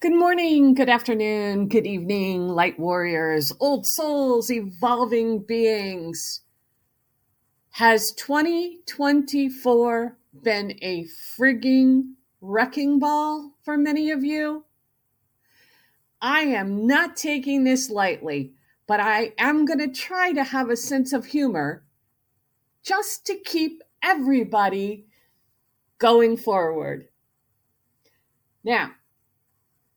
Good morning, good afternoon, good evening, light warriors, old souls, evolving beings. Has 2024 been a frigging wrecking ball for many of you? I am not taking this lightly, but I am going to try to have a sense of humor just to keep everybody going forward. Now,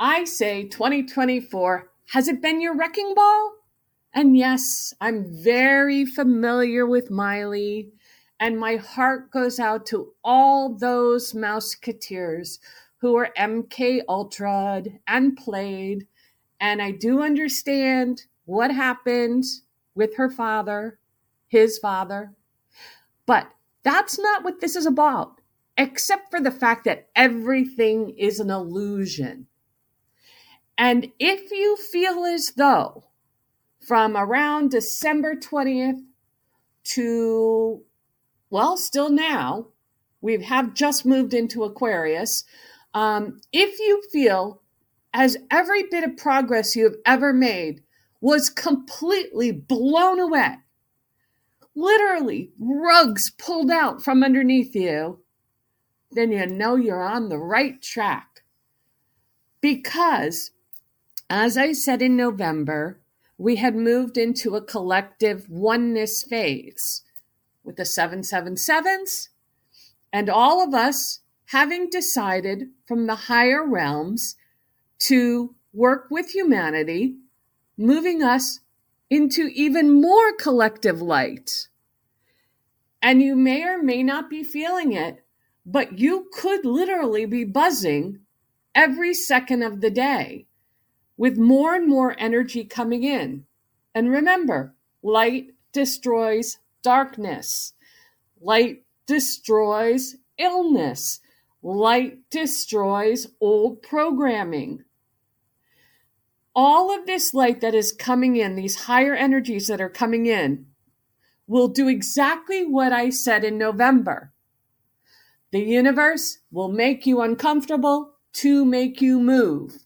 I say 2024, has it been your wrecking ball? And yes, I'm very familiar with Miley, and my heart goes out to all those Mouseketeers who are MK Ultra'd and played. And I do understand what happened with her father, his father. But that's not what this is about, except for the fact that everything is an illusion. And if you feel as though from around December 20th to, well, still now, we have just moved into Aquarius. Um, if you feel as every bit of progress you have ever made was completely blown away, literally rugs pulled out from underneath you, then you know you're on the right track. Because as I said in November, we had moved into a collective oneness phase with the 777s and all of us having decided from the higher realms to work with humanity, moving us into even more collective light. And you may or may not be feeling it, but you could literally be buzzing every second of the day with more and more energy coming in. And remember, light destroys darkness. Light destroys illness. Light destroys old programming. All of this light that is coming in, these higher energies that are coming in, will do exactly what I said in November. The universe will make you uncomfortable to make you move.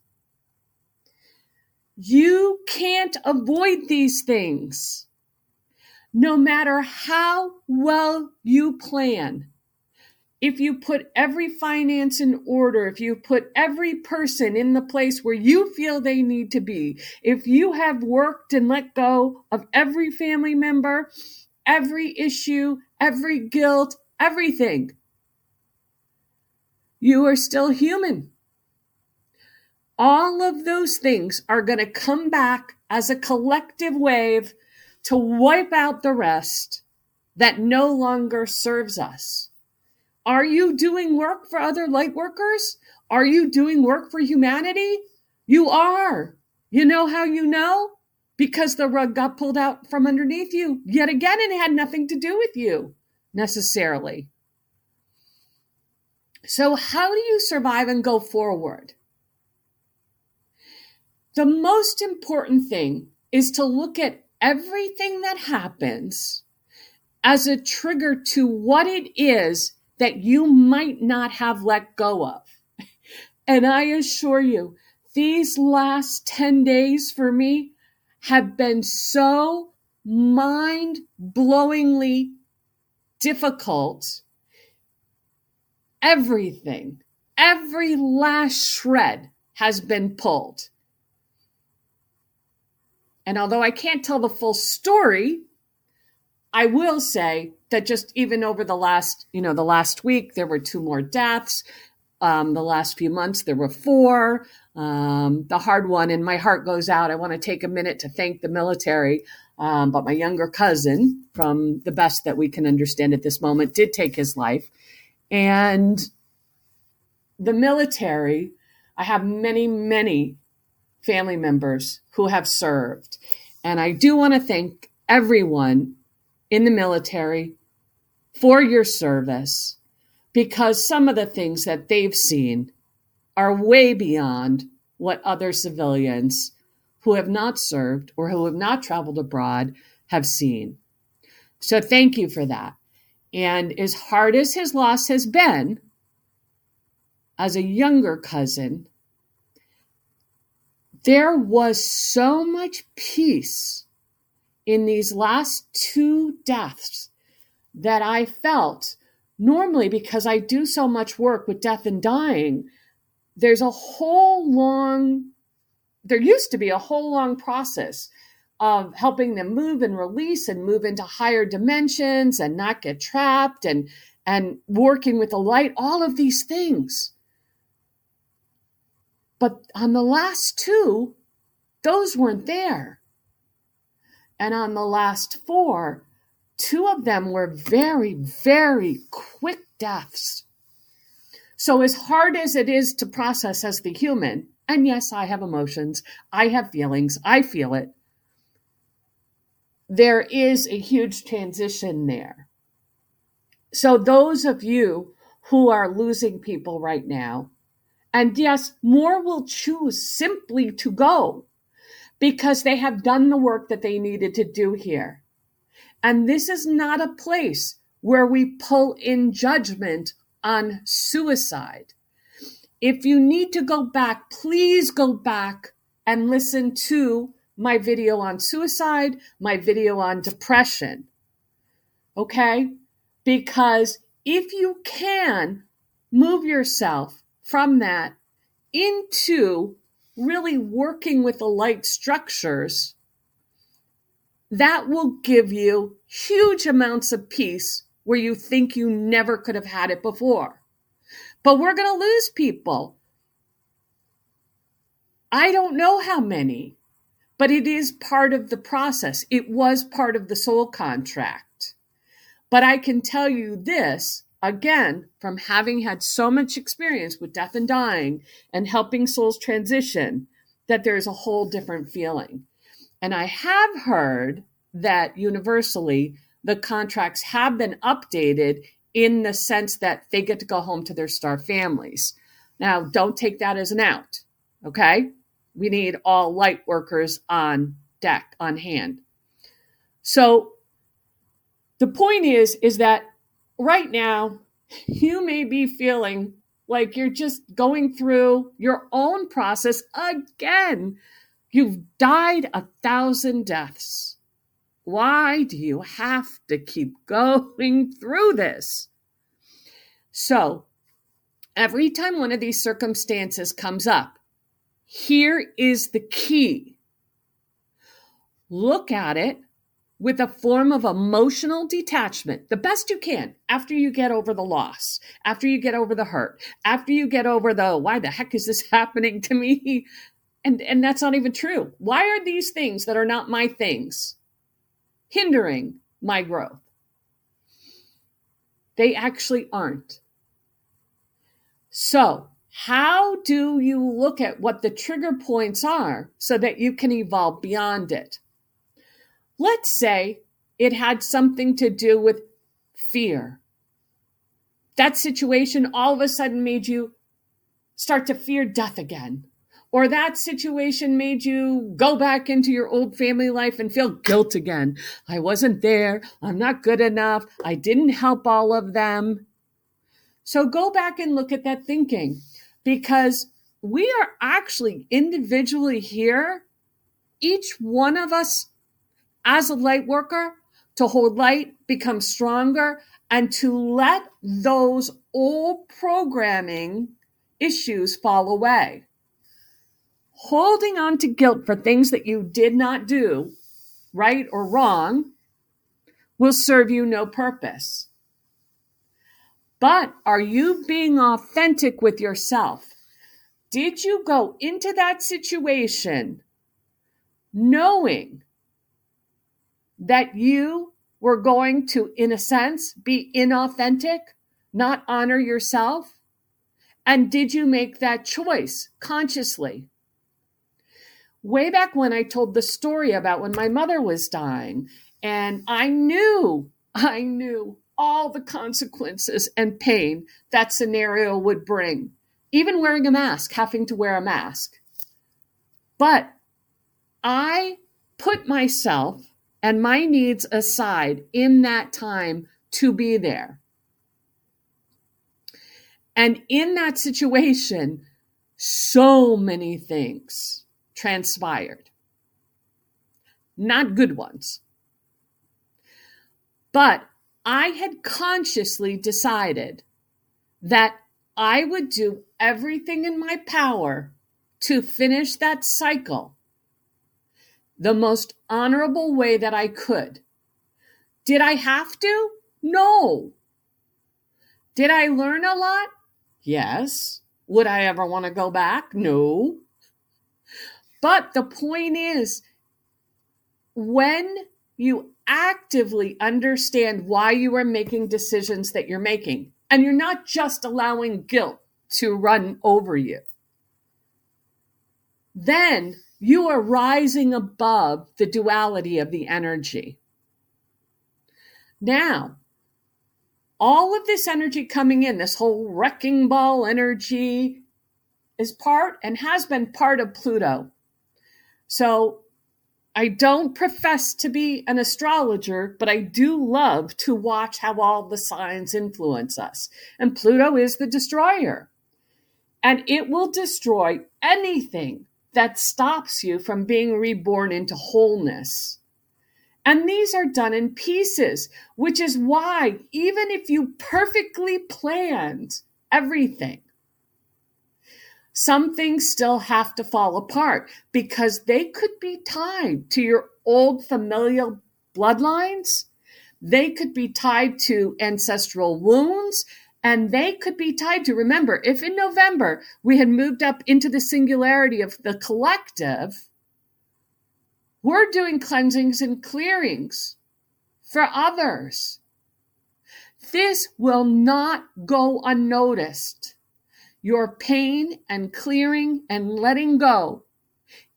You can't avoid these things. No matter how well you plan, if you put every finance in order, if you put every person in the place where you feel they need to be, if you have worked and let go of every family member, every issue, every guilt, everything, you are still human all of those things are going to come back as a collective wave to wipe out the rest that no longer serves us. Are you doing work for other light workers? Are you doing work for humanity? You are. You know how you know? Because the rug got pulled out from underneath you yet again and it had nothing to do with you necessarily. So, how do you survive and go forward? The most important thing is to look at everything that happens as a trigger to what it is that you might not have let go of. And I assure you, these last 10 days for me have been so mind blowingly difficult. Everything, every last shred has been pulled. And although I can't tell the full story, I will say that just even over the last, you know, the last week, there were two more deaths. Um, the last few months, there were four. Um, the hard one, and my heart goes out. I want to take a minute to thank the military. Um, but my younger cousin, from the best that we can understand at this moment, did take his life. And the military, I have many, many family members who have served. And I do want to thank everyone in the military for your service because some of the things that they've seen are way beyond what other civilians who have not served or who have not traveled abroad have seen. So thank you for that. And as hard as his loss has been, as a younger cousin, there was so much peace in these last two deaths that I felt normally because I do so much work with death and dying. There's a whole long, there used to be a whole long process of helping them move and release and move into higher dimensions and not get trapped and and working with the light all of these things but on the last two those weren't there and on the last four, two of them were very, very quick deaths. So, as hard as it is to process as the human, and yes, I have emotions, I have feelings, I feel it, there is a huge transition there. So, those of you who are losing people right now, and yes, more will choose simply to go because they have done the work that they needed to do here. And this is not a place where we pull in judgment on suicide. If you need to go back, please go back and listen to my video on suicide, my video on depression. Okay? Because if you can move yourself from that into really working with the light structures, that will give you huge amounts of peace where you think you never could have had it before. But we're going to lose people. I don't know how many, but it is part of the process. It was part of the soul contract. But I can tell you this again, from having had so much experience with death and dying and helping souls transition, that there's a whole different feeling. And I have heard that universally the contracts have been updated in the sense that they get to go home to their star families. Now, don't take that as an out, okay? We need all light workers on deck, on hand. So the point is, is that right now, you may be feeling like you're just going through your own process again. You've died a thousand deaths. Why do you have to keep going through this? So, every time one of these circumstances comes up, here is the key look at it with a form of emotional detachment, the best you can after you get over the loss, after you get over the hurt, after you get over the why the heck is this happening to me? And and that's not even true. Why are these things that are not my things hindering my growth? They actually aren't. So, how do you look at what the trigger points are so that you can evolve beyond it? Let's say it had something to do with fear. That situation all of a sudden made you start to fear death again. Or that situation made you go back into your old family life and feel guilt again. I wasn't there. I'm not good enough. I didn't help all of them. So go back and look at that thinking because we are actually individually here. Each one of us as a light worker to hold light, become stronger, and to let those old programming issues fall away. Holding on to guilt for things that you did not do, right or wrong, will serve you no purpose. But are you being authentic with yourself? Did you go into that situation knowing that you were going to, in a sense, be inauthentic, not honor yourself? And did you make that choice consciously? Way back when I told the story about when my mother was dying, and I knew, I knew all the consequences and pain that scenario would bring, even wearing a mask, having to wear a mask. But I put myself and my needs aside in that time to be there. And in that situation, so many things transpired. Not good ones. But I had consciously decided that I would do everything in my power to finish that cycle the most honorable way that I could. Did I have to? No. Did I learn a lot? Yes. Would I ever want to go back? No. But the point is, when you actively understand why you are making decisions that you're making, and you're not just allowing guilt to run over you, then you are rising above the duality of the energy. Now, all of this energy coming in, this whole wrecking ball energy, is part and has been part of Pluto. So I don't profess to be an astrologer, but I do love to watch how all the signs influence us. And Pluto is the destroyer. And it will destroy anything that stops you from being reborn into wholeness. And these are done in pieces, which is why, even if you perfectly planned everything, some things still have to fall apart because they could be tied to your old familial bloodlines. They could be tied to ancestral wounds and they could be tied to remember if in november we had moved up into the singularity of the collective we're doing cleansings and clearings for others. This will not go unnoticed. Your pain and clearing and letting go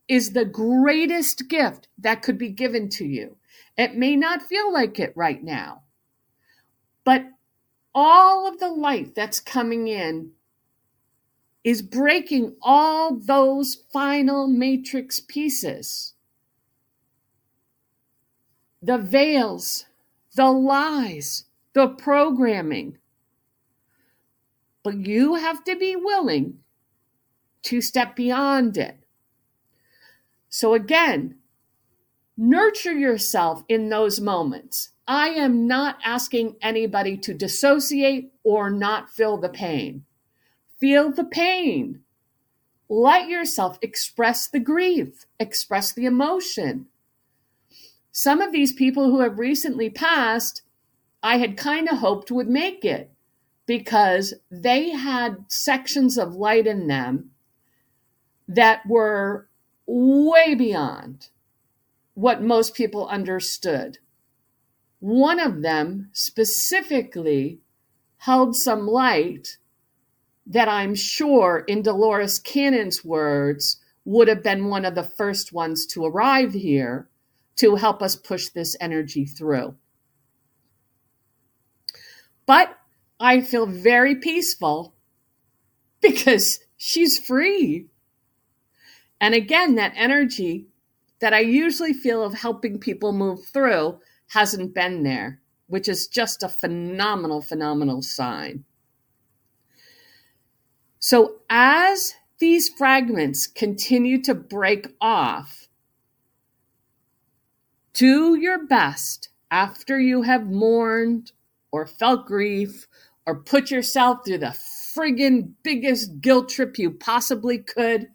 is the greatest gift that could be given to you. It may not feel like it right now but all of the light that's coming in is breaking all those final matrix pieces. The veils, the lies, the programming. But you have to be willing to step beyond it. So, again, nurture yourself in those moments. I am not asking anybody to dissociate or not feel the pain. Feel the pain. Let yourself express the grief, express the emotion. Some of these people who have recently passed, I had kind of hoped would make it because they had sections of light in them that were way beyond what most people understood. One of them specifically held some light that I'm sure, in Dolores Cannon's words, would have been one of the first ones to arrive here to help us push this energy through. But I feel very peaceful because she's free. And again, that energy that I usually feel of helping people move through hasn't been there, which is just a phenomenal, phenomenal sign. So, as these fragments continue to break off, do your best after you have mourned or felt grief or put yourself through the friggin' biggest guilt trip you possibly could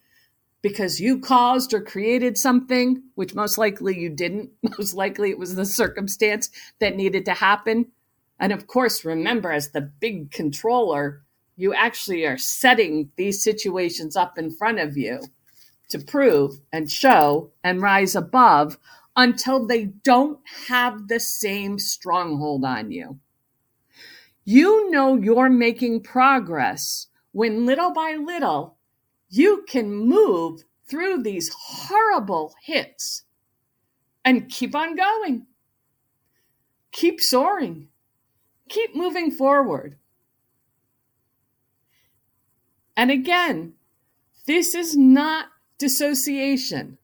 because you caused or created something, which most likely you didn't. Most likely it was the circumstance that needed to happen. And of course, remember, as the big controller, you actually are setting these situations up in front of you to prove and show and rise above until they don't have the same stronghold on you. You know you're making progress when little by little you can move through these horrible hits and keep on going. Keep soaring. Keep moving forward. And again, this is not dissociation.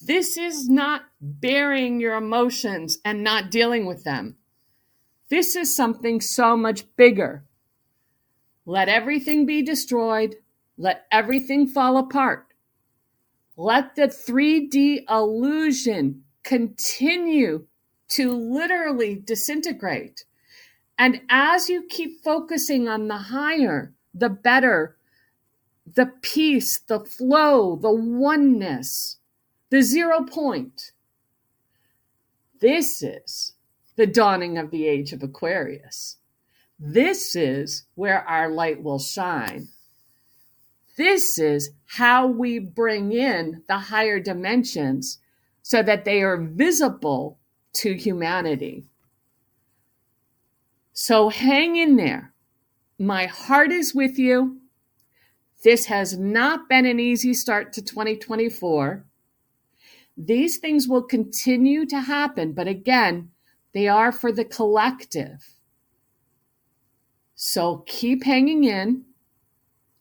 This is not burying your emotions and not dealing with them. This is something so much bigger. Let everything be destroyed let everything fall apart. Let the 3D illusion continue to literally disintegrate. And as you keep focusing on the higher, the better, the peace, the flow, the oneness, the zero point, this is the dawning of the age of Aquarius. This is where our light will shine. This is how we bring in the higher dimensions so that they are visible to humanity. So hang in there. My heart is with you. This has not been an easy start to 2024. These things will continue to happen, but again, they are for the collective. So keep hanging in.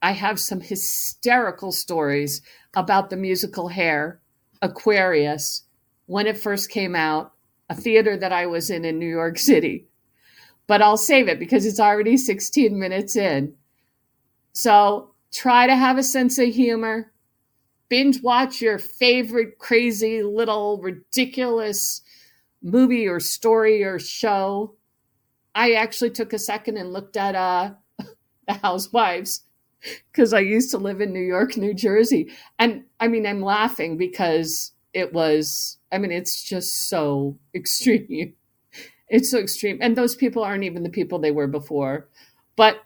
I have some hysterical stories about the musical Hair, Aquarius, when it first came out, a theater that I was in in New York City. But I'll save it because it's already 16 minutes in. So try to have a sense of humor. Binge watch your favorite crazy little ridiculous movie or story or show. I actually took a second and looked at uh, the Housewives because I used to live in New York, New Jersey. And I mean, I'm laughing because it was, I mean, it's just so extreme. It's so extreme. And those people aren't even the people they were before. But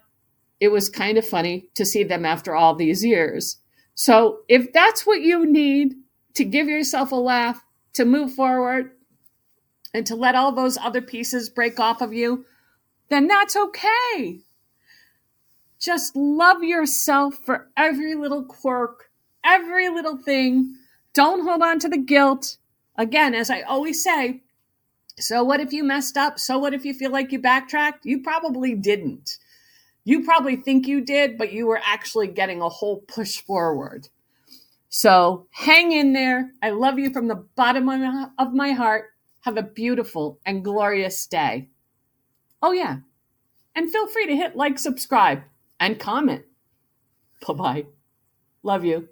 it was kind of funny to see them after all these years. So if that's what you need to give yourself a laugh, to move forward, and to let all those other pieces break off of you, then that's okay. Just love yourself for every little quirk, every little thing. Don't hold on to the guilt. Again, as I always say, so what if you messed up? So what if you feel like you backtracked? You probably didn't. You probably think you did, but you were actually getting a whole push forward. So hang in there. I love you from the bottom of my heart. Have a beautiful and glorious day. Oh, yeah. And feel free to hit like, subscribe, and comment. Bye bye. Love you.